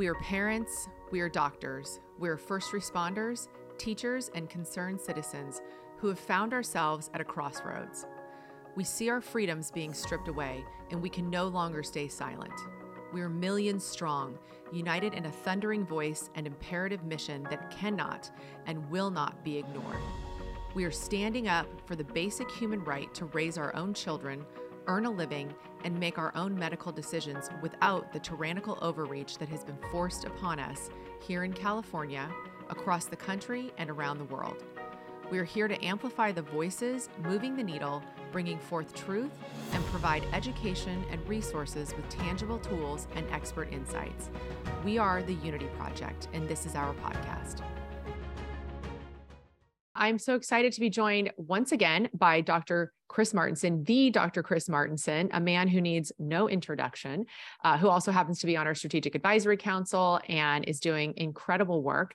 We are parents, we are doctors, we are first responders, teachers, and concerned citizens who have found ourselves at a crossroads. We see our freedoms being stripped away, and we can no longer stay silent. We are millions strong, united in a thundering voice and imperative mission that cannot and will not be ignored. We are standing up for the basic human right to raise our own children, earn a living, and make our own medical decisions without the tyrannical overreach that has been forced upon us here in California, across the country, and around the world. We are here to amplify the voices, moving the needle, bringing forth truth, and provide education and resources with tangible tools and expert insights. We are the Unity Project, and this is our podcast. I'm so excited to be joined once again by Dr. Chris Martenson, the Dr. Chris Martenson, a man who needs no introduction, uh, who also happens to be on our Strategic Advisory Council and is doing incredible work.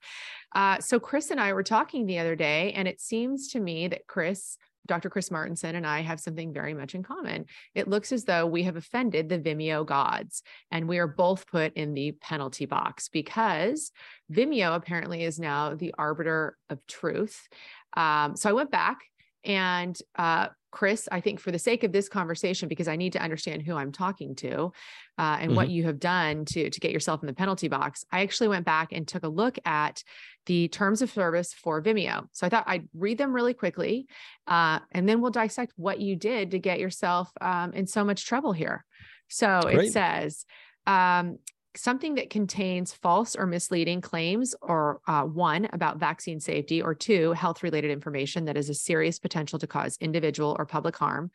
Uh, so, Chris and I were talking the other day, and it seems to me that Chris Dr. Chris Martenson and I have something very much in common. It looks as though we have offended the Vimeo gods, and we are both put in the penalty box because Vimeo apparently is now the arbiter of truth. Um, so I went back and uh, Chris, I think for the sake of this conversation, because I need to understand who I'm talking to uh, and mm-hmm. what you have done to, to get yourself in the penalty box, I actually went back and took a look at the terms of service for Vimeo. So I thought I'd read them really quickly, uh, and then we'll dissect what you did to get yourself um, in so much trouble here. So Great. it says, um, something that contains false or misleading claims, or uh, one, about vaccine safety, or two, health related information that is a serious potential to cause individual or public harm.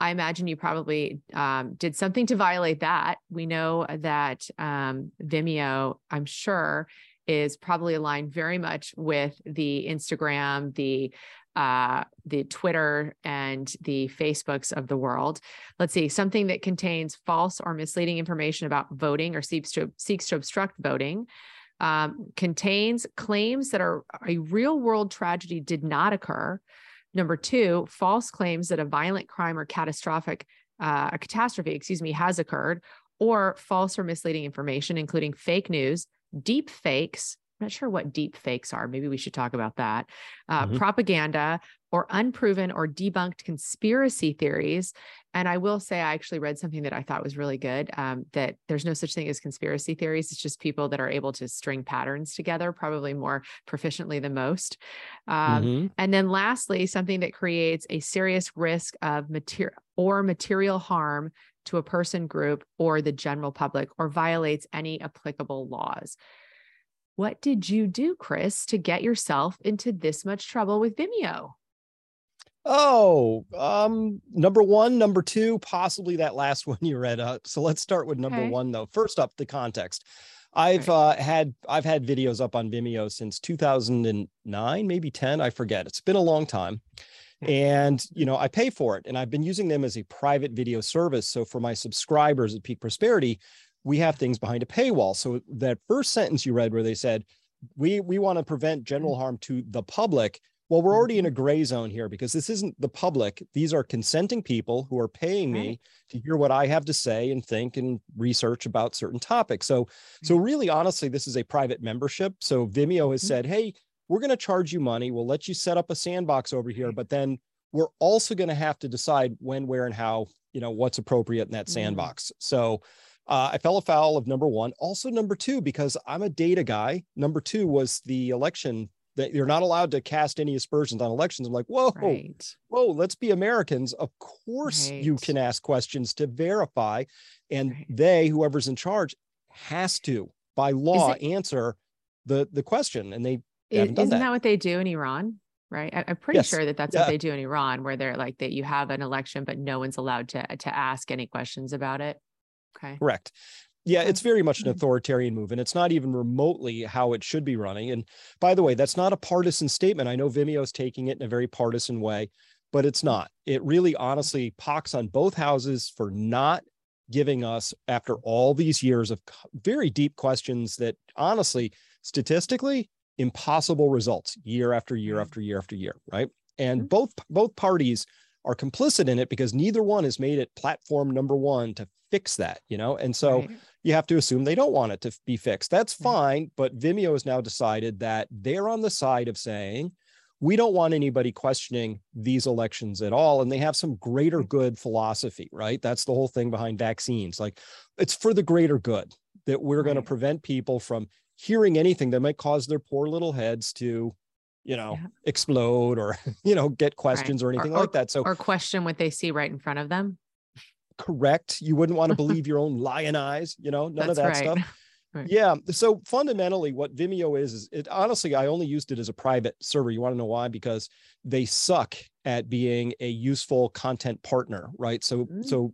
I imagine you probably um, did something to violate that. We know that um, Vimeo, I'm sure, is probably aligned very much with the Instagram, the uh, the Twitter and the Facebooks of the world. Let's see, something that contains false or misleading information about voting or seeks to seeks to obstruct voting. Um, contains claims that are a real world tragedy did not occur. Number two, false claims that a violent crime or catastrophic uh, a catastrophe, excuse me, has occurred, or false or misleading information, including fake news, deep fakes, I'm not sure what deep fakes are. Maybe we should talk about that. Uh, mm-hmm. Propaganda or unproven or debunked conspiracy theories. And I will say, I actually read something that I thought was really good um, that there's no such thing as conspiracy theories. It's just people that are able to string patterns together, probably more proficiently than most. Um, mm-hmm. And then lastly, something that creates a serious risk of material or material harm to a person group or the general public or violates any applicable laws. What did you do, Chris, to get yourself into this much trouble with Vimeo? Oh, um, number one, number two, possibly that last one you read. Uh, so let's start with number okay. one, though. First up, the context. I've uh, had I've had videos up on Vimeo since 2009, maybe 10. I forget. It's been a long time, and you know I pay for it, and I've been using them as a private video service. So for my subscribers at Peak Prosperity, we have things behind a paywall. So that first sentence you read where they said, we we want to prevent general harm to the public. Well, we're already in a mm-hmm. gray zone here because this isn't the public. These are consenting people who are paying me to hear what I have to say and think and research about certain topics. So, so really, honestly, this is a private membership. So Vimeo has mm-hmm. said, hey, we're going to charge you money. We'll let you set up a sandbox over here, but then we're also going to have to decide when, where, and how, you know, what's appropriate in that mm-hmm. sandbox. So uh, I fell afoul of number one. Also, number two, because I'm a data guy. Number two was the election that you're not allowed to cast any aspersions on elections. I'm like, whoa, right. whoa, let's be Americans. Of course, right. you can ask questions to verify, and right. they, whoever's in charge, has to by law it, answer the the question. And they isn't that. that. what they do in Iran? Right. I, am pretty yes. sure that that's yeah. what they do in Iran, where they're like that you have an election, but no one's allowed to to ask any questions about it. Okay. Correct. Yeah, it's very much an mm-hmm. authoritarian move, and it's not even remotely how it should be running. And by the way, that's not a partisan statement. I know Vimeo is taking it in a very partisan way, but it's not. It really honestly pox on both houses for not giving us, after all these years of very deep questions that honestly, statistically, impossible results year after year mm-hmm. after year after year, right? And mm-hmm. both both parties are complicit in it because neither one has made it platform number one to fix that, you know? And so right. you have to assume they don't want it to be fixed. That's mm-hmm. fine. But Vimeo has now decided that they're on the side of saying, we don't want anybody questioning these elections at all. And they have some greater mm-hmm. good philosophy, right? That's the whole thing behind vaccines. Like it's for the greater good that we're right. going to prevent people from hearing anything that might cause their poor little heads to you know yeah. explode or you know get questions right. or anything or, like that so or question what they see right in front of them correct you wouldn't want to believe your own lion eyes you know none That's of that right. stuff right. yeah so fundamentally what vimeo is is it honestly i only used it as a private server you want to know why because they suck at being a useful content partner right so mm. so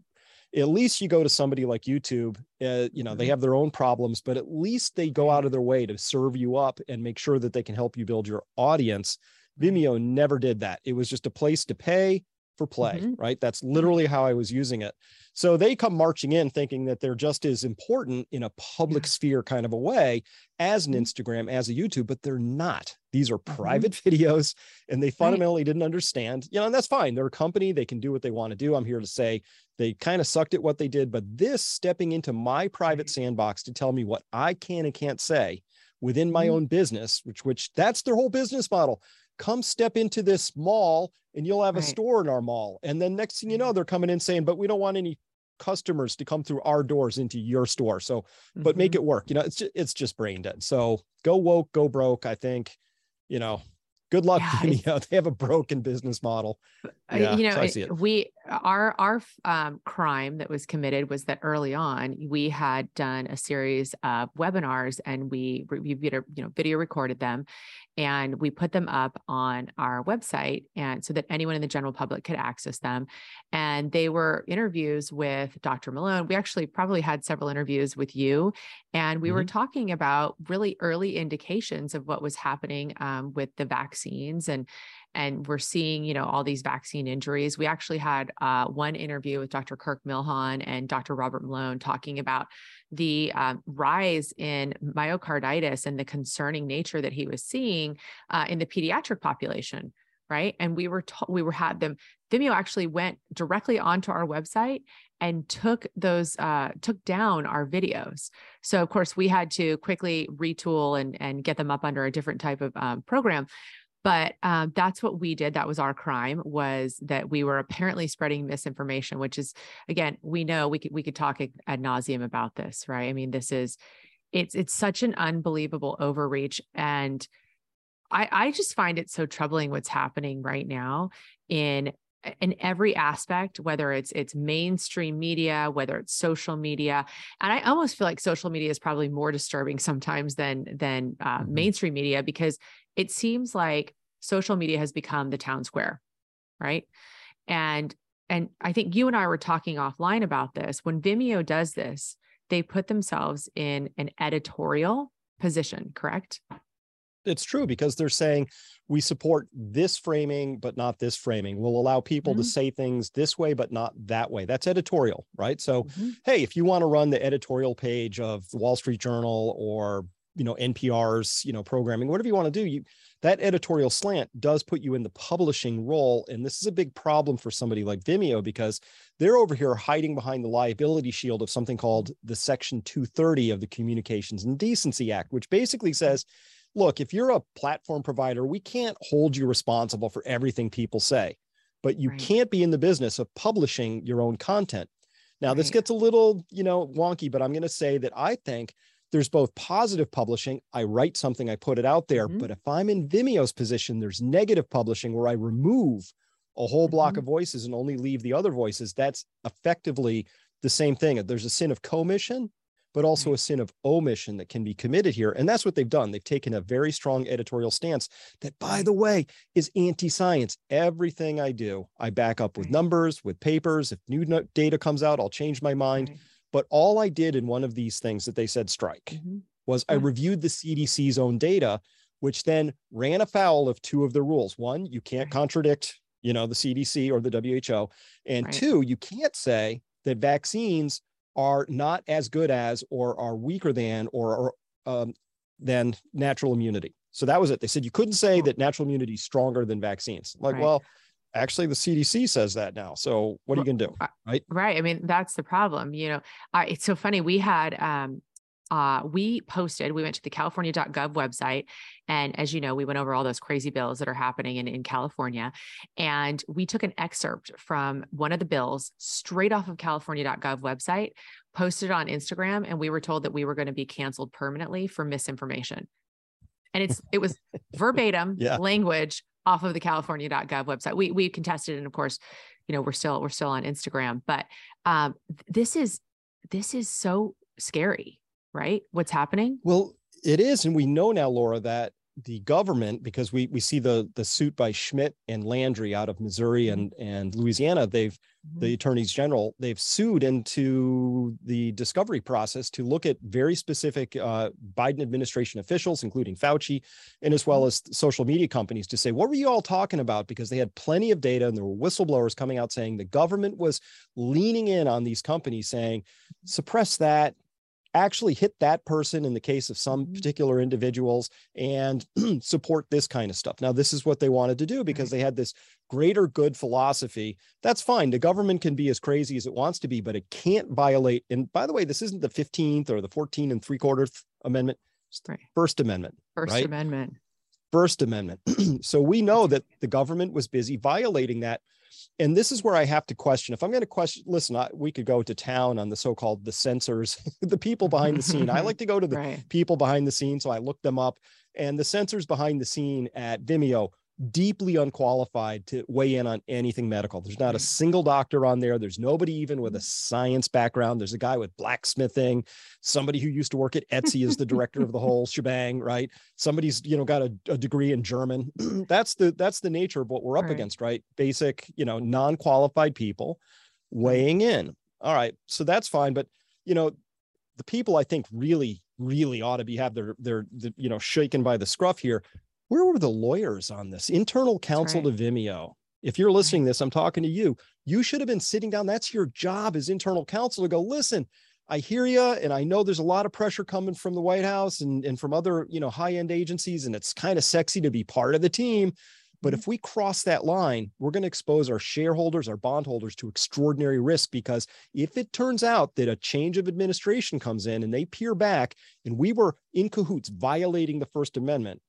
at least you go to somebody like YouTube, uh, you know, they mm-hmm. have their own problems, but at least they go out of their way to serve you up and make sure that they can help you build your audience. Vimeo never did that. It was just a place to pay for play, mm-hmm. right? That's literally how I was using it. So they come marching in thinking that they're just as important in a public yeah. sphere kind of a way as an mm-hmm. Instagram, as a YouTube, but they're not. These are mm-hmm. private mm-hmm. videos and they fundamentally right. didn't understand, you know, and that's fine. They're a company, they can do what they want to do. I'm here to say they kind of sucked at what they did, but this stepping into my private sandbox to tell me what I can and can't say within my mm-hmm. own business, which which that's their whole business model come step into this mall and you'll have right. a store in our mall. And then next thing you know, mm-hmm. they're coming in saying, but we don't want any customers to come through our doors into your store. So, mm-hmm. but make mm-hmm. it work. You know, it's just, it's just brain dead. So go woke, go broke. I think, you know, good luck yeah, they have a broken business model yeah, you know so we our our um, crime that was committed was that early on we had done a series of webinars and we we video you know video recorded them and we put them up on our website and so that anyone in the general public could access them. And they were interviews with dr malone. We actually probably had several interviews with you and we mm-hmm. were talking about really early indications of what was happening um, with the vaccines and and we're seeing you know all these vaccine injuries. We actually had uh, one interview with dr kirk milhoan and dr robert malone talking about the um, rise in myocarditis and the concerning nature that he was seeing uh, in the pediatric population right? And we were to- we were had them vimeo actually went directly onto our website and took those uh, took down our videos. So of course we had to quickly retool and and get them up under a different type of um, program but um, that's what we did that was our crime was that we were apparently spreading misinformation which is again we know we could we could talk ad nauseum about this right i mean this is it's it's such an unbelievable overreach and i i just find it so troubling what's happening right now in in every aspect whether it's it's mainstream media whether it's social media and i almost feel like social media is probably more disturbing sometimes than than uh, mm-hmm. mainstream media because it seems like social media has become the town square, right? And and I think you and I were talking offline about this. When Vimeo does this, they put themselves in an editorial position, correct? It's true because they're saying we support this framing, but not this framing. We'll allow people mm-hmm. to say things this way, but not that way. That's editorial, right? So, mm-hmm. hey, if you want to run the editorial page of the Wall Street Journal or you know npr's you know programming whatever you want to do you that editorial slant does put you in the publishing role and this is a big problem for somebody like vimeo because they're over here hiding behind the liability shield of something called the section 230 of the communications and decency act which basically says look if you're a platform provider we can't hold you responsible for everything people say but you right. can't be in the business of publishing your own content now right. this gets a little you know wonky but i'm going to say that i think there's both positive publishing. I write something, I put it out there. Mm-hmm. But if I'm in Vimeo's position, there's negative publishing where I remove a whole block mm-hmm. of voices and only leave the other voices. That's effectively the same thing. There's a sin of commission, but also a sin of omission that can be committed here. And that's what they've done. They've taken a very strong editorial stance that, by the way, is anti science. Everything I do, I back up with numbers, with papers. If new data comes out, I'll change my mind. But all I did in one of these things that they said strike mm-hmm. was. I reviewed the CDC's own data, which then ran afoul of two of the rules. One, you can't contradict, you know, the CDC or the WHO. And right. two, you can't say that vaccines are not as good as or are weaker than or, or um, than natural immunity. So that was it. They said you couldn't say that natural immunity is stronger than vaccines. Like, right. well, actually the CDC says that now. So what are you going to do? Right. Right. I mean, that's the problem. You know, uh, it's so funny. We had, um, uh, we posted, we went to the california.gov website. And as you know, we went over all those crazy bills that are happening in, in California. And we took an excerpt from one of the bills straight off of california.gov website, posted on Instagram, and we were told that we were going to be canceled permanently for misinformation. And it's it was verbatim yeah. language off of the california.gov website. We we contested and of course, you know, we're still we're still on Instagram, but um this is this is so scary, right? What's happening? Well, it is and we know now Laura that the government because we we see the the suit by Schmitt and Landry out of Missouri mm-hmm. and and Louisiana they've mm-hmm. the attorneys general they've sued into the discovery process to look at very specific uh, Biden administration officials including Fauci and as well mm-hmm. as social media companies to say what were you all talking about because they had plenty of data and there were whistleblowers coming out saying the government was leaning in on these companies saying mm-hmm. suppress that actually hit that person in the case of some mm-hmm. particular individuals and support this kind of stuff. Now, this is what they wanted to do because they had this greater good philosophy. That's fine. The government can be as crazy as it wants to be, but it can't violate. And by the way, this isn't the 15th or the 14 and three quarters amendment, right. First Amendment. First right? Amendment. First Amendment. so we know that the government was busy violating that and this is where I have to question. If I'm going to question, listen, I, we could go to town on the so-called the censors, the people behind the scene. I like to go to the right. people behind the scene, so I look them up. And the censors behind the scene at Vimeo deeply unqualified to weigh in on anything medical. There's not a mm-hmm. single doctor on there. There's nobody even with a mm-hmm. science background. There's a guy with blacksmithing, somebody who used to work at Etsy is the director of the whole shebang, right? Somebody's, you know, got a, a degree in German. that's the that's the nature of what we're up right. against, right? Basic, you know, non-qualified people mm-hmm. weighing in. All right. So that's fine, but you know, the people I think really really ought to be have their their, their you know shaken by the scruff here where were the lawyers on this internal counsel right. to Vimeo? If you're listening to this, I'm talking to you. You should have been sitting down. That's your job as internal counsel to go, listen, I hear you. And I know there's a lot of pressure coming from the White House and, and from other, you know, high-end agencies. And it's kind of sexy to be part of the team. But mm-hmm. if we cross that line, we're going to expose our shareholders, our bondholders to extraordinary risk because if it turns out that a change of administration comes in and they peer back and we were in cahoots violating the First Amendment,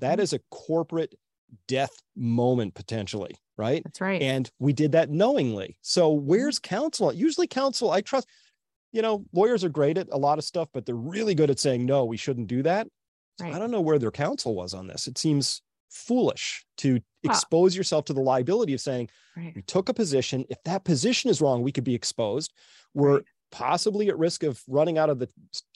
that mm-hmm. a corporate death moment potentially, right? That's right. And we did that knowingly. So mm-hmm. where's counsel? Usually counsel, I trust, you know, lawyers are great at a lot of stuff, but they're really good at saying, no, we shouldn't do that. Right. I don't know where their counsel was on this. It seems foolish to expose yourself to the liability of saying, right. we took a position. If that position is wrong, we could be exposed. We're right possibly at risk of running out of the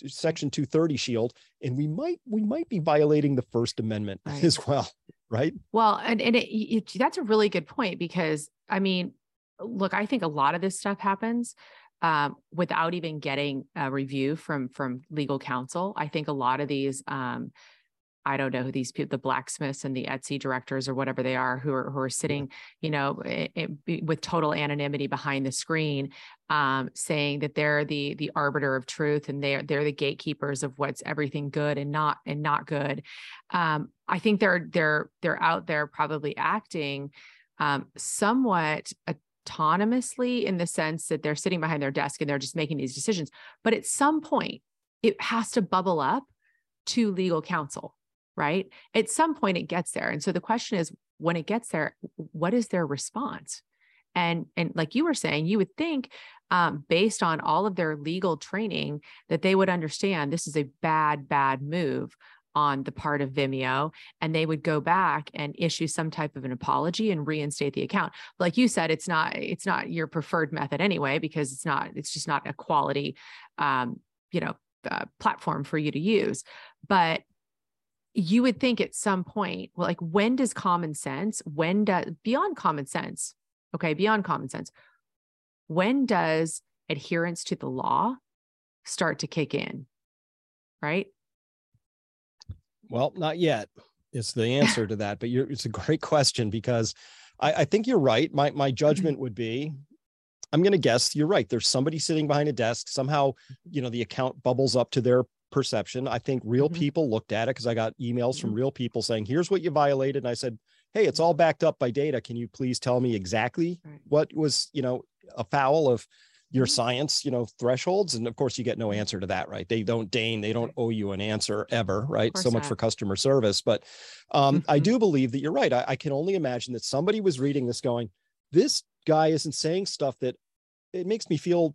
section 230 shield and we might we might be violating the first amendment right. as well right well and, and it, it, that's a really good point because i mean look i think a lot of this stuff happens um, without even getting a review from from legal counsel i think a lot of these um, I don't know who these people, the blacksmiths and the Etsy directors or whatever they are, who are who are sitting, you know, it, it, with total anonymity behind the screen, um, saying that they're the the arbiter of truth and they're they're the gatekeepers of what's everything good and not and not good. Um, I think they're they're they're out there probably acting um, somewhat autonomously in the sense that they're sitting behind their desk and they're just making these decisions. But at some point, it has to bubble up to legal counsel right? At some point it gets there. And so the question is when it gets there, what is their response? And and like you were saying, you would think um, based on all of their legal training that they would understand this is a bad, bad move on the part of Vimeo and they would go back and issue some type of an apology and reinstate the account. Like you said, it's not it's not your preferred method anyway because it's not it's just not a quality um, you know uh, platform for you to use. But you would think at some point, well, like when does common sense, when does beyond common sense, okay, beyond common sense, when does adherence to the law start to kick in? Right? Well, not yet. It's the answer to that, but it's a great question because I, I think you're right. My my mm-hmm. judgment would be I'm going to guess you're right. There's somebody sitting behind a desk. Somehow, you know, the account bubbles up to their perception. I think real mm-hmm. people looked at it because I got emails from mm-hmm. real people saying, here's what you violated. And I said, hey it's all backed up by data can you please tell me exactly right. what was you know a foul of your mm-hmm. science you know thresholds and of course you get no answer to that right they don't deign they don't owe you an answer ever right so much not. for customer service but um, mm-hmm. i do believe that you're right I, I can only imagine that somebody was reading this going this guy isn't saying stuff that it makes me feel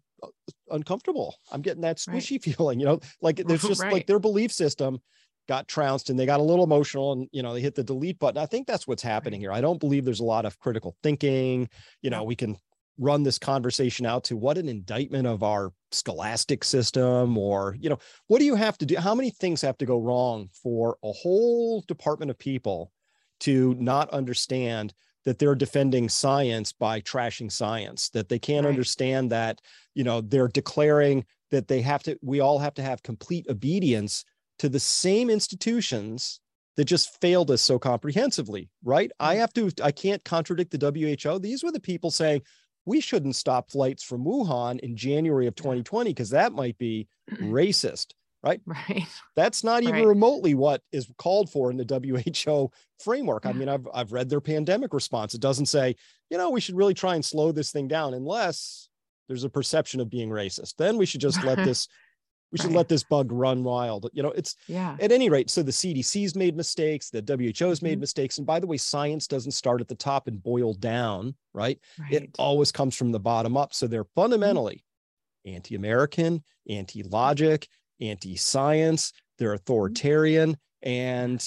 uncomfortable. I'm getting that squishy right. feeling you know like there's just right. like their belief system got trounced and they got a little emotional and you know they hit the delete button. I think that's what's happening here. I don't believe there's a lot of critical thinking. You know we can run this conversation out to what an indictment of our scholastic system or you know what do you have to do? How many things have to go wrong for a whole department of people to not understand that they're defending science by trashing science that they can't right. understand that you know they're declaring that they have to we all have to have complete obedience to the same institutions that just failed us so comprehensively right i mm. have to i can't contradict the who these were the people saying we shouldn't stop flights from Wuhan in January of 2020 because that might be racist, right? Right. That's not even right. remotely what is called for in the WHO framework. I mean, I've I've read their pandemic response. It doesn't say, you know, we should really try and slow this thing down unless there's a perception of being racist. Then we should just let this we should right. let this bug run wild. You know, it's yeah. At any rate, so the CDC's made mistakes, the WHO's mm-hmm. made mistakes, and by the way, science doesn't start at the top and boil down, right? right. It always comes from the bottom up. So they're mm-hmm. fundamentally mm-hmm. anti-American, anti-logic, anti-science. They're mm-hmm. authoritarian, and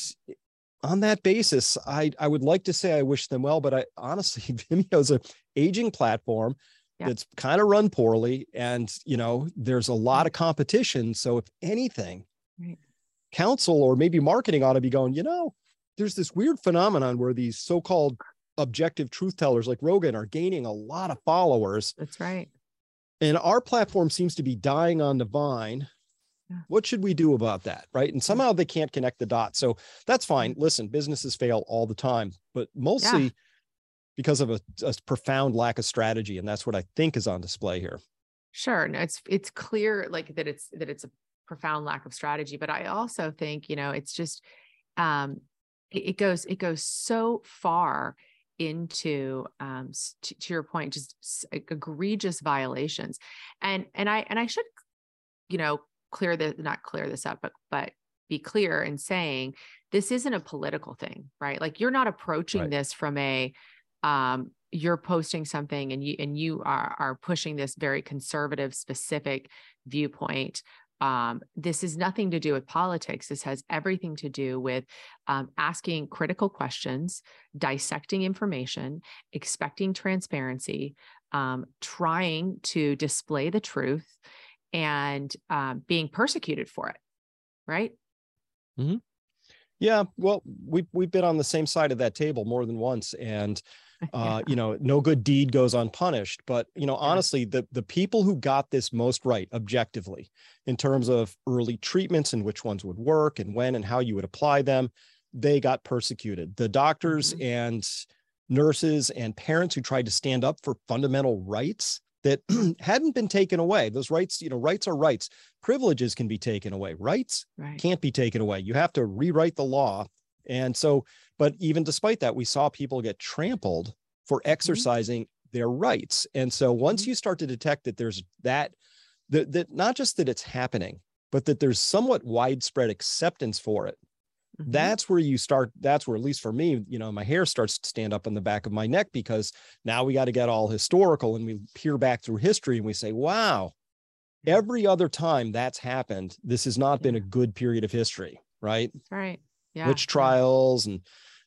on that basis, I I would like to say I wish them well, but I honestly, Vimeo's a aging platform yeah. that's kind of run poorly and you know there's a lot mm. of competition so if anything right. counsel or maybe marketing ought to be going you know there's this weird phenomenon where these so-called objective truth tellers like rogan are gaining a lot of followers. That's right. And our platform seems to be dying on the vine. Yeah. what should we do about that right? And somehow they can't connect the dots so that's fine. Mm. Listen businesses fail all the time but mostly yeah because of a, a profound lack of strategy and that's what i think is on display here. Sure no it's it's clear like that it's that it's a profound lack of strategy but i also think you know it's just um it, it goes it goes so far into um to, to your point just egregious violations. And and i and i should you know clear the not clear this up but but be clear in saying this isn't a political thing right? Like you're not approaching right. this from a um, you're posting something and you and you are are pushing this very conservative specific viewpoint um, this has nothing to do with politics this has everything to do with um, asking critical questions dissecting information expecting transparency um, trying to display the truth and um, being persecuted for it right mm-hmm. yeah well we've, we've been on the same side of that table more than once and uh, you know no good deed goes unpunished. But you know honestly the the people who got this most right objectively in terms of early treatments and which ones would work and when and how you would apply them they got persecuted. The doctors mm-hmm. and nurses and parents who tried to stand up for fundamental rights that hadn't been taken away. Those rights you know rights are rights. Privileges can be taken away. Rights right. can't be taken away. You have to rewrite the law and so but even despite that, we saw people get trampled for mm-hmm. exercising mm-hmm. their rights. And so once mm-hmm. you start to detect that there's that, that, that not just that it's happening, but that there's somewhat widespread acceptance for it. Mm-hmm. That's where you start. That's where, at least for me, you know, my hair starts to stand up on the back of my neck because now we got to get all historical and we peer back through history and we say, wow, every other time that's happened, this has not been a good period of history, right? Right. Yeah. Witch trials and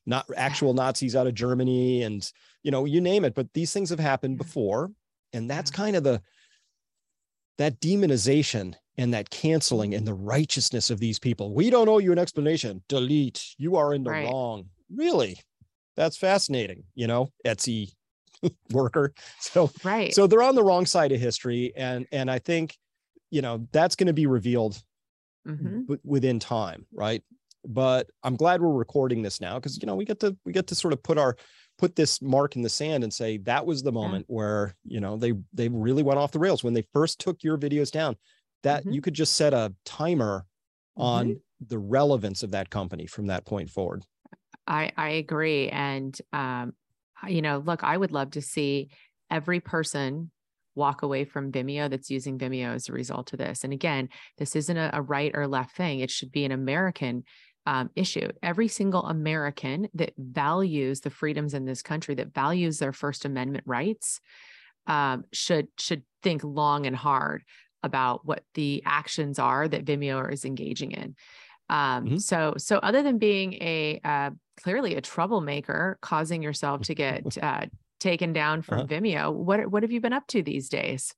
not actual Nazis out of Germany and you know you name it but these things have happened before. And that's kind of the that demonization and that canceling and the righteousness of these people. We don't owe you an explanation. Delete. You are in the right. wrong. Really? That's fascinating you know etsy worker. So right. so they're on the wrong side of history. And and i think you know that's going to be revealed mm-hmm. w- within time right but i'm glad we're recording this now because you know we get to we get to sort of put our put this mark in the sand and say that was the moment yeah. where you know they they really went off the rails when they first took your videos down that mm-hmm. you could just set a timer on mm-hmm. the relevance of that company from that point forward I I agree, and um, you know, look, I would love to see every person walk away from Vimeo that's using Vimeo as a result of this. And again, this isn't a, a right or left thing. It should be an American um, issue. Every single American that values the freedoms in this country, that values their First Amendment rights, um, should should think long and hard about what the actions are that Vimeo is engaging in. Um, mm-hmm. So, so other than being a uh, clearly a troublemaker, causing yourself to get uh, taken down from uh-huh. Vimeo, what what have you been up to these days?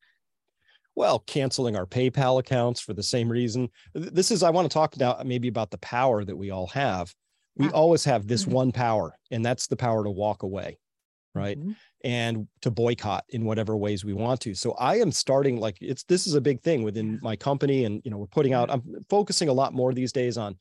Well, canceling our PayPal accounts for the same reason. This is I want to talk now maybe about the power that we all have. We yeah. always have this mm-hmm. one power, and that's the power to walk away, right? Mm-hmm and to boycott in whatever ways we want to. So I am starting like it's this is a big thing within my company and you know we're putting out I'm focusing a lot more these days on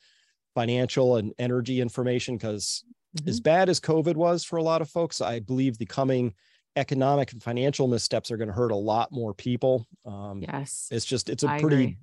financial and energy information because mm-hmm. as bad as COVID was for a lot of folks, I believe the coming economic and financial missteps are going to hurt a lot more people. Um, yes, it's just it's a I pretty agree.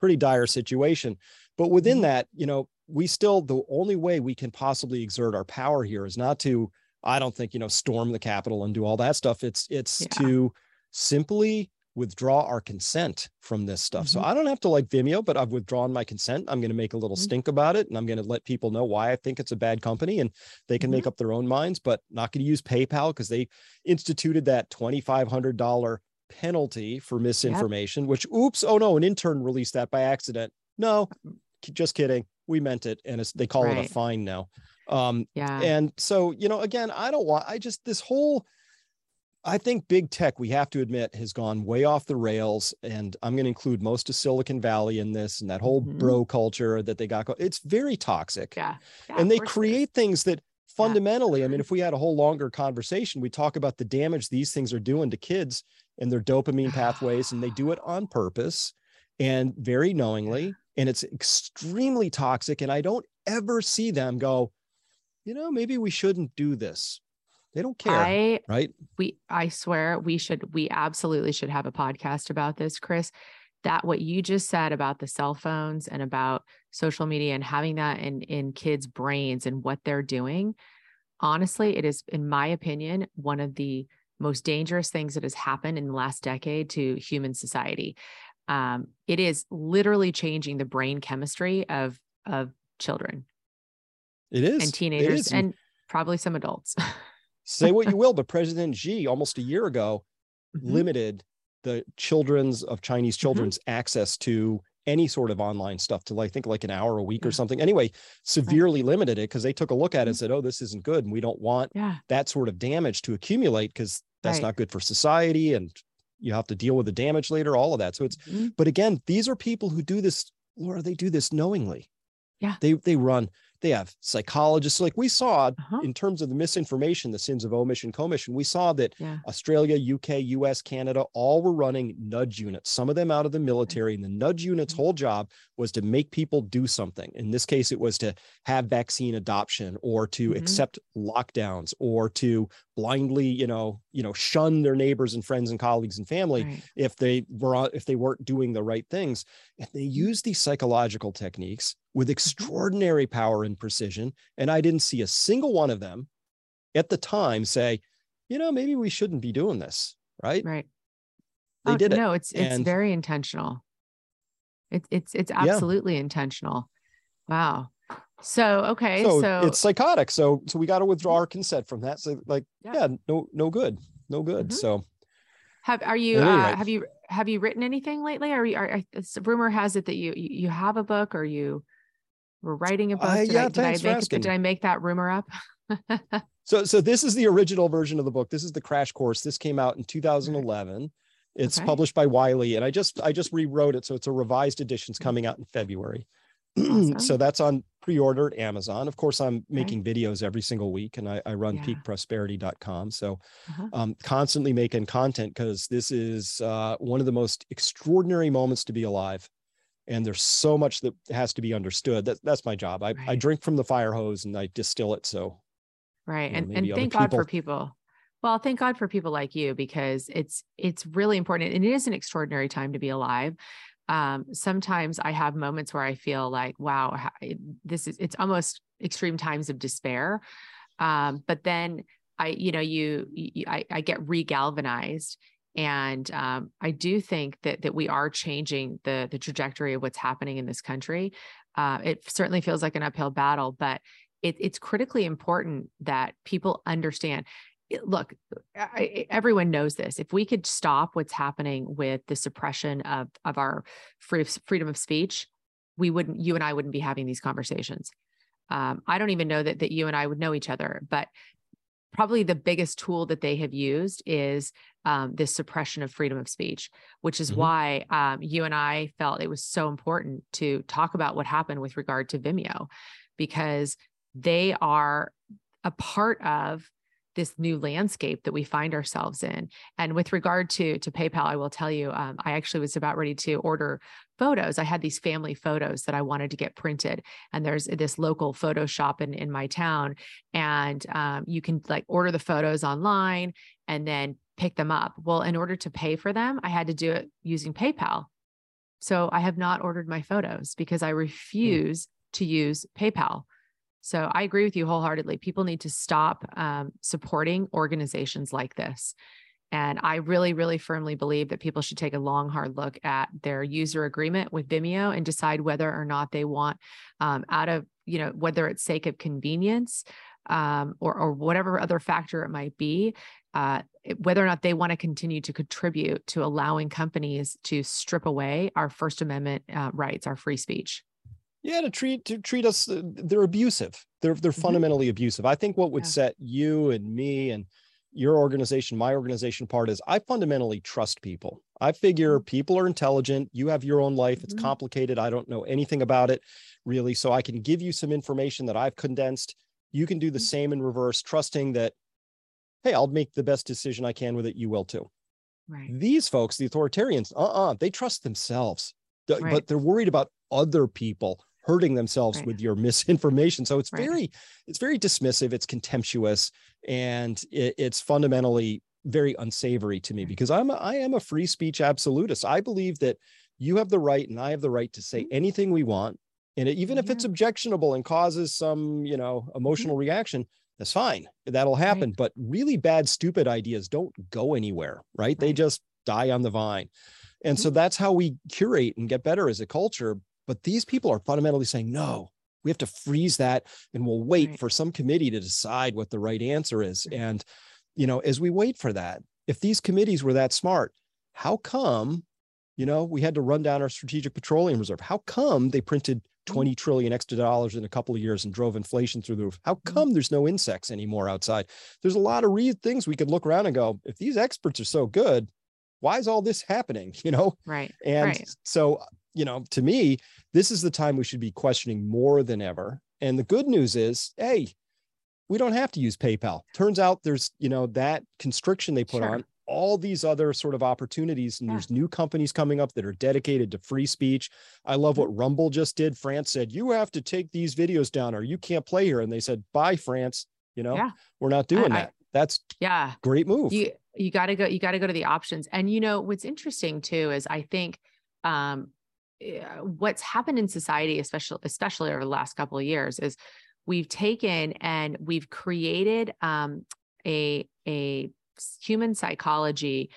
pretty dire situation. But within mm-hmm. that, you know, we still the only way we can possibly exert our power here is not to I don't think, you know, storm the Capitol and do all that stuff. It's it's yeah. to simply withdraw our consent from this stuff. Mm-hmm. So I don't have to like Vimeo, but I've withdrawn my consent. I'm going to make a little mm-hmm. stink about it and I'm going to let people know why I think it's a bad company and they can mm-hmm. make up their own minds, but not going to use PayPal because they instituted that $2,500 penalty for misinformation, yep. which oops, oh no, an intern released that by accident. No, just kidding. We meant it. And they call right. it a fine now. Um, yeah. And so, you know, again, I don't want, I just, this whole, I think big tech, we have to admit, has gone way off the rails. And I'm going to include most of Silicon Valley in this and that whole mm-hmm. bro culture that they got. It's very toxic. Yeah. yeah and they create things that fundamentally, yeah. I mean, if we had a whole longer conversation, we talk about the damage these things are doing to kids and their dopamine pathways, and they do it on purpose and very knowingly. And it's extremely toxic. And I don't ever see them go, you know, maybe we shouldn't do this. They don't care, I, right? We, I swear, we should, we absolutely should have a podcast about this, Chris. That what you just said about the cell phones and about social media and having that in in kids' brains and what they're doing. Honestly, it is, in my opinion, one of the most dangerous things that has happened in the last decade to human society. Um, it is literally changing the brain chemistry of of children it is. And teenagers and probably some adults. say what you will, but President Xi almost a year ago mm-hmm. limited the children's of Chinese mm-hmm. children's mm-hmm. access to any sort of online stuff to like, I think like an hour a week yeah. or something. Anyway, severely right. limited it because they took a look at it and mm-hmm. said, oh, this isn't good. And we don't want yeah. that sort of damage to accumulate because that's right. not good for society. And you have to deal with the damage later, all of that. So it's, mm-hmm. but again, these are people who do this, Laura, they do this knowingly. Yeah. They, they run they have psychologists like we saw uh-huh. in terms of the misinformation the sins of omission commission we saw that yeah. australia uk us canada all were running nudge units some of them out of the military and the nudge units mm-hmm. whole job was to make people do something in this case it was to have vaccine adoption or to mm-hmm. accept lockdowns or to blindly you know you know shun their neighbors and friends and colleagues and family right. if they were if they weren't doing the right things and they mm-hmm. use these psychological techniques with mm-hmm. extraordinary power and precision. And I didn't see a single one of them at the time say, you know, maybe we shouldn't be doing this. Right. Right. They oh, did it. No, it's it's and, very intentional. It's it's it's absolutely yeah. intentional. Wow. So okay, so, so, it's psychotic. So so we got to withdraw our consent from that. So like yeah, yeah no no good, no good. Mm-hmm. So have are you uh, have you have you written anything lately? Are you are, are rumor has it that you you have a book or you we're writing a book. Uh, did, yeah, I, did, I make, did I make that rumor up? so, so this is the original version of the book. This is the crash course. This came out in 2011. It's okay. published by Wiley, and I just I just rewrote it, so it's a revised edition. It's coming out in February. Awesome. so that's on pre-order at Amazon. Of course, I'm making okay. videos every single week, and I, I run yeah. peakprosperity.com. So, uh-huh. um, constantly making content because this is uh, one of the most extraordinary moments to be alive and there's so much that has to be understood that that's my job i, right. I drink from the fire hose and i distill it so right you know, and, and thank god for people well thank god for people like you because it's it's really important and it is an extraordinary time to be alive um, sometimes I have moments where I feel like, wow, this is, it's almost extreme times of despair. Um, but then I, you know, you, you I, I, get regalvanized. And um, I do think that that we are changing the the trajectory of what's happening in this country. Uh, it certainly feels like an uphill battle, but it, it's critically important that people understand look, I, everyone knows this. If we could stop what's happening with the suppression of of our free, freedom of speech, we wouldn't. You and I wouldn't be having these conversations. Um, I don't even know that that you and I would know each other, but probably the biggest tool that they have used is um, this suppression of freedom of speech, which is mm-hmm. why um, you and I felt it was so important to talk about what happened with regard to Vimeo, because they are a part of this new landscape that we find ourselves in. And with regard to to PayPal, I will tell you, um, I actually was about ready to order photos. I had these family photos that I wanted to get printed, and there's this local photo shop in in my town, and um, you can like order the photos online and then pick them up. Well, in order to pay for them, I had to do it using PayPal. So I have not ordered my photos because I hmm. refuse mm. to use PayPal. So I agree with you wholeheartedly. People need to stop um, supporting organizations like this. And I really, really firmly believe that people should take a long, hard look at their user agreement with Vimeo and decide whether or not they want, um, out of, you know, whether it's sake of convenience um, or, or whatever other factor it might be, uh, whether or not they want to continue to contribute to allowing companies to strip away our First Amendment uh, rights, our free speech. Yeah, to treat to treat us, uh, they're abusive. They're they're mm-hmm. fundamentally abusive. I think what would yeah. set you and me and your organization, my organization part is I fundamentally trust people. I figure mm-hmm. people are intelligent. You have your own life. It's mm-hmm. complicated. I don't know anything about it really. So I can give you some information that I've condensed. You can do the mm-hmm. same in reverse, trusting that, hey, I'll make the best decision I can with it. You will too. Right. These folks, the authoritarians, uh-uh, they trust themselves, right. but they're worried about other people hurting themselves right. with your misinformation so it's right. very it's very dismissive it's contemptuous and it, it's fundamentally very unsavory to me because i'm a, i am a free speech absolutist i believe that you have the right and i have the right to say mm-hmm. anything we want and even yeah. if it's objectionable and causes some you know emotional mm-hmm. reaction that's fine that'll happen right. but really bad stupid ideas don't go anywhere right, they just die on the vine and mm-hmm. so that's how we curate and get better as a culture but these people are fundamentally saying, no, we have to freeze that and we'll wait right. for some committee to decide what the right answer is. And, you know, as we wait for that, if these committees were that smart, how come, you know, we had to run down our strategic petroleum reserve? How come they printed mm-hmm. 20 trillion extra dollars in a couple of years and drove inflation through the roof? How mm-hmm. come there's no insects anymore outside? There's a lot of re- things we could look around and go, if these experts are so good, why is all this happening? You know? Right. And right. so you know, to me, this is the time we should be questioning more than ever. And the good news is, hey, we don't have to use PayPal. Turns out there's, you know, that constriction they put sure. on all these other sort of opportunities and yeah. there's new companies coming up that are dedicated to free speech i love what mm-hmm. rumble just did france said you have to take these videos down or you can't play here and they said bye france you know yeah. we're not doing I, that that's yeah great move you you got to go you got to go to the options and you know what's interesting too is i think um what's happened in society, especially especially over the last couple of years, is we've taken and we've created um, a a human psychology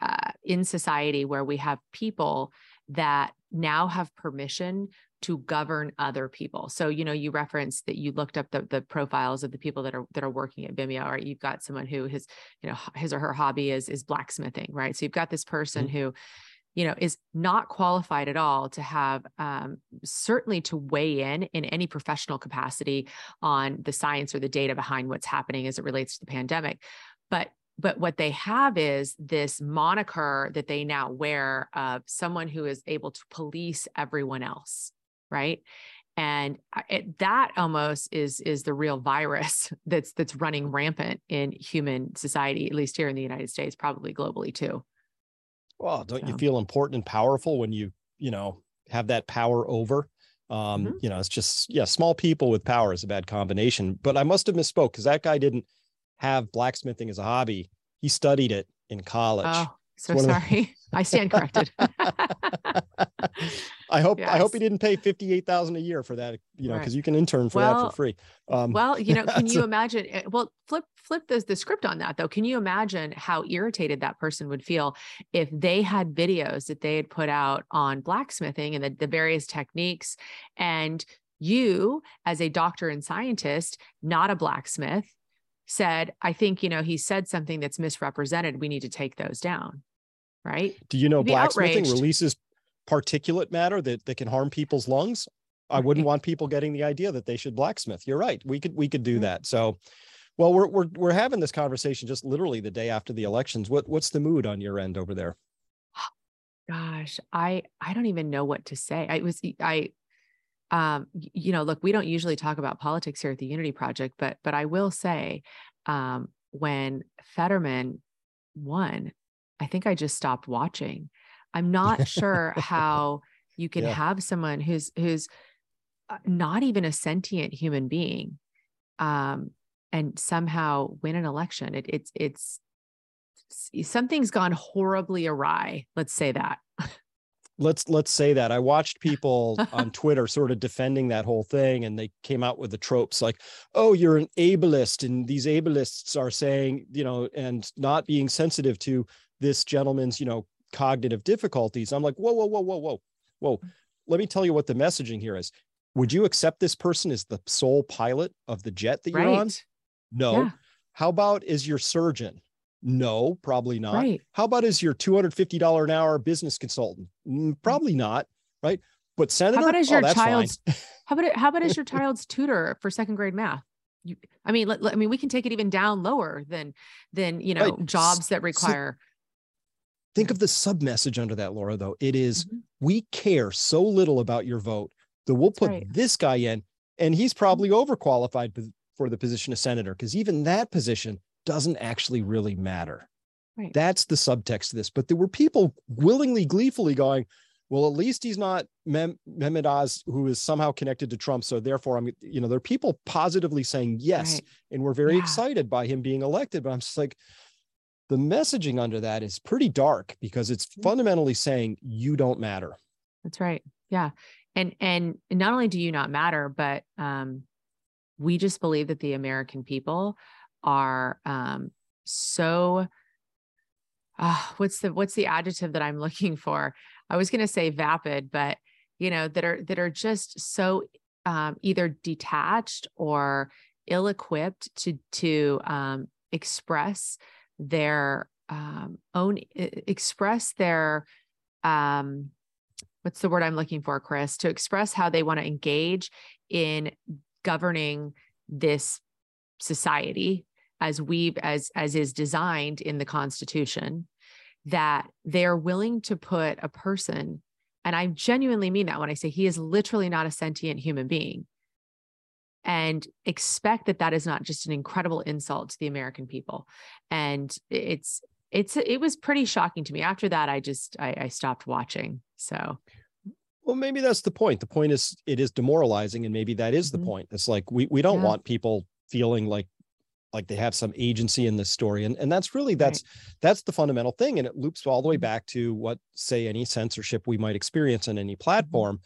uh, in society where we have people that now have permission to govern other people. So, you know, you referenced that you looked up the, the profiles of the people that are that are working at Vimeo, or you've got someone who his, you know, his or her hobby is is blacksmithing, right? So you've got this person mm-hmm. who you know is not qualified at all to have um, certainly to weigh in in any professional capacity on the science or the data behind what's happening as it relates to the pandemic. But but what they have is this moniker that they now wear of someone who is able to police everyone else right? And it, that almost is is the real virus that's that's running rampant in human society at least here in the united states probably globally too well, don't you feel important and powerful when you, you know, have that power over? Um, mm-hmm. you know, it's just yeah, small people with power is a bad combination. But I must have misspoke because that guy didn't have blacksmithing as a hobby. He studied it in college. Oh, so sorry. The... I stand corrected. I hope yes. I hope he didn't pay fifty eight thousand a year for that. You know, because right. you can intern for well, that for free. Um, well, you know, can you imagine? Eh, well, flip flip the, the script on that though. Can you imagine how irritated that person would feel if they had videos that they had put out on blacksmithing and the, the various techniques, and you, as a doctor and scientist, not a blacksmith, said, I think, you know, he said something that's misrepresented. We need to take those down. Right. Do you know blacksmithing outraged. releases particulate matter that, that can harm people's lungs? I wouldn't want people getting the idea that they should blacksmith. You're right. We could we could do that. So well, we're we're we're having this conversation just literally the day after the elections. What what's the mood on your end over there? Gosh, I I don't even know what to say. I was I um, you know, look, we don't usually talk about politics here at the Unity Project, but but I will say, um, when Fetterman won, I think I just stopped watching. I'm not sure how you can yeah. have someone who's who's uh, not even a sentient human being, um, and somehow win an election. It, it's it's something's gone horribly awry. Let's say that. let's let's say that i watched people on twitter sort of defending that whole thing and they came out with the tropes like oh you're an ableist and these ableists are saying you know and not being sensitive to this gentleman's you know cognitive difficulties i'm like whoa whoa whoa whoa whoa whoa let me tell you what the messaging here is would you accept this person as the sole pilot of the jet that you're right. on no yeah. how about is your surgeon no, probably not. Right. How about as your $250 an hour business consultant? Mm, probably not. Right. But senator, how about as your oh, child's, how about, how about as your child's tutor for second grade math? You, I mean, let, let, I mean, we can take it even down lower than, than, you know, right. jobs that require. Think of the sub message under that, Laura, though. It is, mm-hmm. we care so little about your vote that we'll put right. this guy in and he's probably mm-hmm. overqualified for the position of senator because even that position doesn't actually really matter. Right. That's the subtext to this. But there were people willingly, gleefully going, well, at least he's not Mem- Mehmet Oz, who is somehow connected to Trump. So therefore, I'm, you know, there are people positively saying yes, right. and we're very yeah. excited by him being elected. But I'm just like, the messaging under that is pretty dark because it's mm-hmm. fundamentally saying you don't matter. That's right. Yeah, and and not only do you not matter, but um, we just believe that the American people are um, so uh, what's the what's the adjective that I'm looking for? I was going to say vapid, but you know that are that are just so um, either detached or ill-equipped to to um, express their um, own express their um, what's the word I'm looking for, Chris? To express how they want to engage in governing this society as we as as is designed in the constitution that they're willing to put a person and i genuinely mean that when i say he is literally not a sentient human being and expect that that is not just an incredible insult to the american people and it's it's it was pretty shocking to me after that i just i, I stopped watching so well maybe that's the point the point is it is demoralizing and maybe that is the mm-hmm. point it's like we we don't yeah. want people feeling like like they have some agency in this story and and that's really that's right. that's the fundamental thing and it loops all the way mm-hmm. back to what say any censorship we might experience on any mm-hmm. platform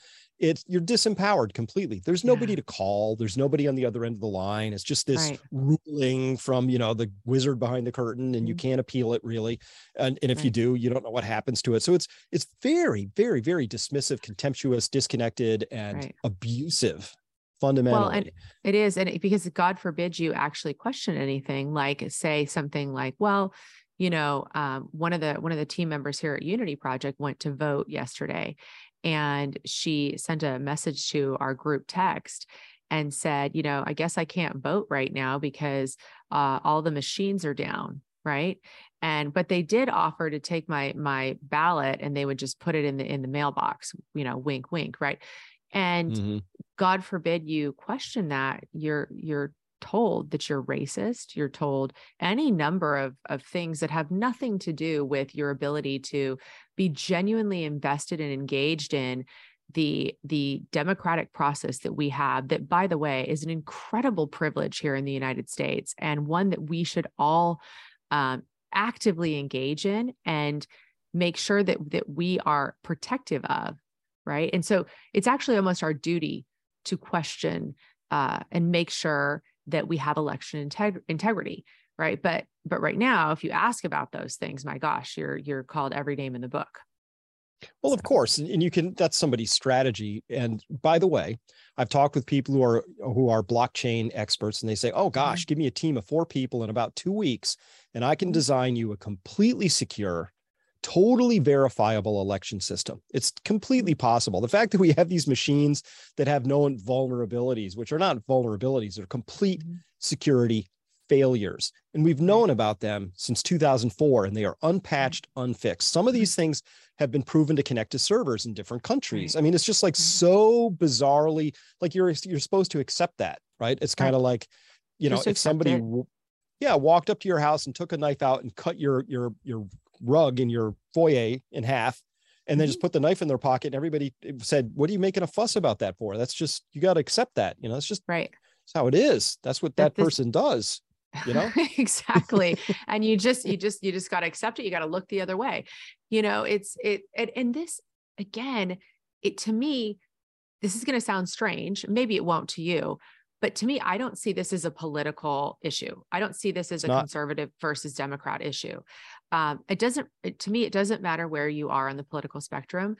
it's you're disempowered completely there's nobody yeah. to call there's nobody on the other end of the line it's just this right. ruling from you know the wizard behind the curtain and mm-hmm. you can't appeal it really and, and if right. you do you don't know what happens to it so it's it's very very very dismissive contemptuous disconnected and right. abusive fundamentally. Well, and it is, and because God forbid you actually question anything, like say something like, "Well, you know, um, one of the one of the team members here at Unity Project went to vote yesterday, and she sent a message to our group text." And said, you know, I guess I can't vote right now because uh, all the machines are down, right? and but they did offer to take my my ballot and they would just put it in the in the mailbox you know wink wink right and mm-hmm. god forbid you question that you're you're told that you're racist you're told any number of of things that have nothing to do with your ability to be genuinely invested and engaged in the the democratic process that we have that by the way is an incredible privilege here in the united states and one that we should all um, actively engage in and make sure that that we are protective of right? And so it's actually almost our duty to question uh, and make sure that we have election integ- integrity, right? But but right now, if you ask about those things, my gosh, you're you're called every name in the book. Well, of course, and you can that's somebody's strategy. And by the way, I've talked with people who are who are blockchain experts and they say, "Oh gosh, mm-hmm. give me a team of 4 people in about 2 weeks and I can mm-hmm. design you a completely secure totally verifiable election system. It's completely possible. The fact that we have these machines that have known vulnerabilities, which are not vulnerabilities, they're complete mm-hmm. security failures. And we've known about them since 2004 and they are unpatched, unfixed. Some of these mm-hmm. things have been proven to connect to servers in different countries. I mean, it's just like so bizarrely like you're you're supposed to accept that, right? It's kind of like, you know, if somebody yeah, walked up to your house and took a knife out and cut your your your rug in your foyer in half and then mm-hmm. just put the knife in their pocket and everybody said what are you making a fuss about that for? That's just you got to accept that you know it's just right. that's how it is. That's what that, that this... person does you know? Exactly. And you just you just you just got to accept it you got to look the other way. You know it's it, it and this again it to me this is going to sound strange maybe it won't to you but to me, I don't see this as a political issue. I don't see this as a Not- conservative versus Democrat issue. Um, it doesn't, it, to me, it doesn't matter where you are on the political spectrum.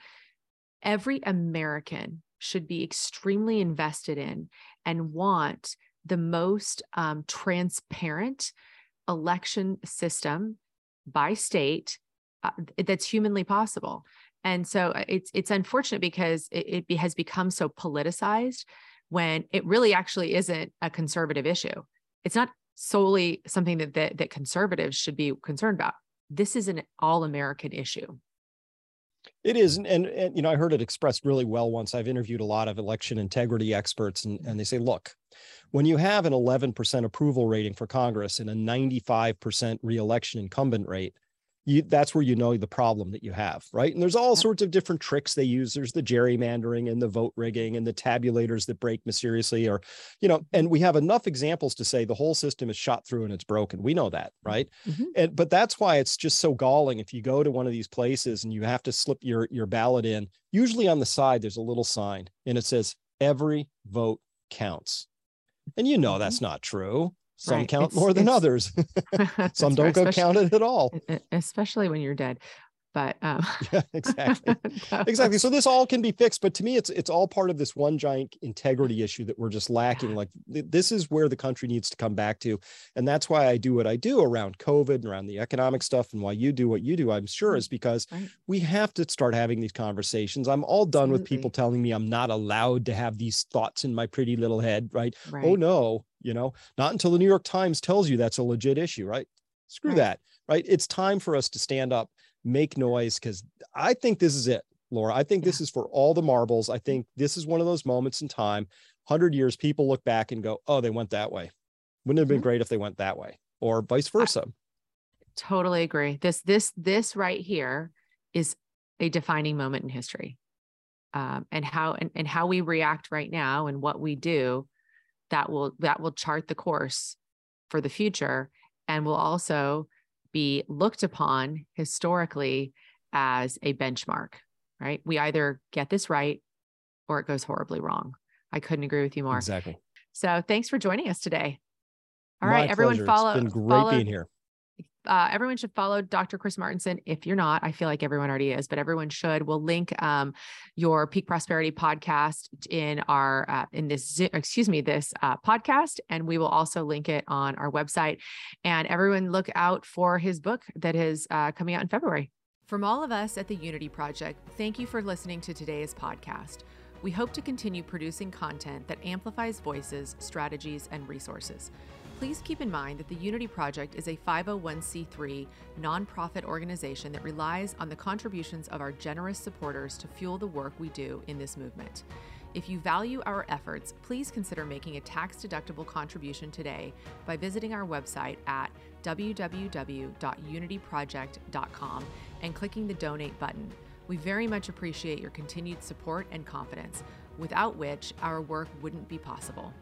Every American should be extremely invested in and want the most um, transparent election system by state uh, that's humanly possible. And so uh, it's it's unfortunate because it, it has become so politicized when it really actually isn't a conservative issue. It's not solely something that that, that conservatives should be concerned about. This is an all-American issue. It is, and, and, and you know, I heard it expressed really well once. I've interviewed a lot of election integrity experts, and, and they say, look, when you have an 11% approval rating for Congress and a 95% reelection incumbent rate, you that's where you know the problem that you have right? And there's all sorts of different tricks they use. There's the gerrymandering and the vote rigging and the tabulators that break mysteriously or you know and we have enough examples to say the whole system is shot through and it's broken. We know that right? Mm-hmm. and but that's why it's just so galling if you go to one of these places and you have to slip your your ballot in. Usually on the side there's a little sign and it says every vote counts. And you know mm-hmm. that's not true some right. count it's, more than others. Some don't go counted at all. Especially when you're dead but um, yeah, exactly, exactly. So this all can be fixed, but to me, it's it's all part of this one giant integrity issue that we're just lacking. Like th- this is where the country needs to come back to, and that's why I do what I do around COVID and around the economic stuff, and why you do what you do. I'm sure mm, is because right. we have to start having these conversations. I'm all done Absolutely. with people telling me I'm not allowed to have these thoughts in my pretty little head. Right? Oh, right. Oh no, you know, not until the New York Times tells you that's a legit issue. Right? Screw right. that. Right? It's time for us to stand up make noise because I think this is it, Laura. I think yeah. this is for all the marbles. I think this is one of those moments in time. 100 years, people look back and go, oh, they went that way. Wouldn't it have been mm-hmm. great if they went that way or vice versa? I totally agree. This, this, this right here is a defining moment in history. Um, and how and, and how we react right now and what we do that will that will chart the course for the future and will also be looked upon historically as a benchmark, right? We either get this right or it goes horribly wrong. I couldn't agree with you more. Exactly. So thanks for joining us today. All My right, everyone pleasure. follow. It's been great follow, being here uh, everyone should follow Dr. Chris Martenson. If you're not, I feel like everyone already is, but everyone should. We'll link um, your Peak Prosperity podcast in our uh, in this excuse me this uh, podcast, and we will also link it on our website. And everyone, look out for his book that is uh, coming out in February. From all of us at the Unity Project, thank you for listening to today's podcast. We hope to continue producing content that amplifies voices, strategies, and resources. Please keep in mind that the Unity Project is a 501c3 nonprofit organization that relies on the contributions of our generous supporters to fuel the work we do in this movement. If you value our efforts, please consider making a tax deductible contribution today by visiting our website at www.unityproject.com and clicking the donate button. We very much appreciate your continued support and confidence, without which our work wouldn't be possible.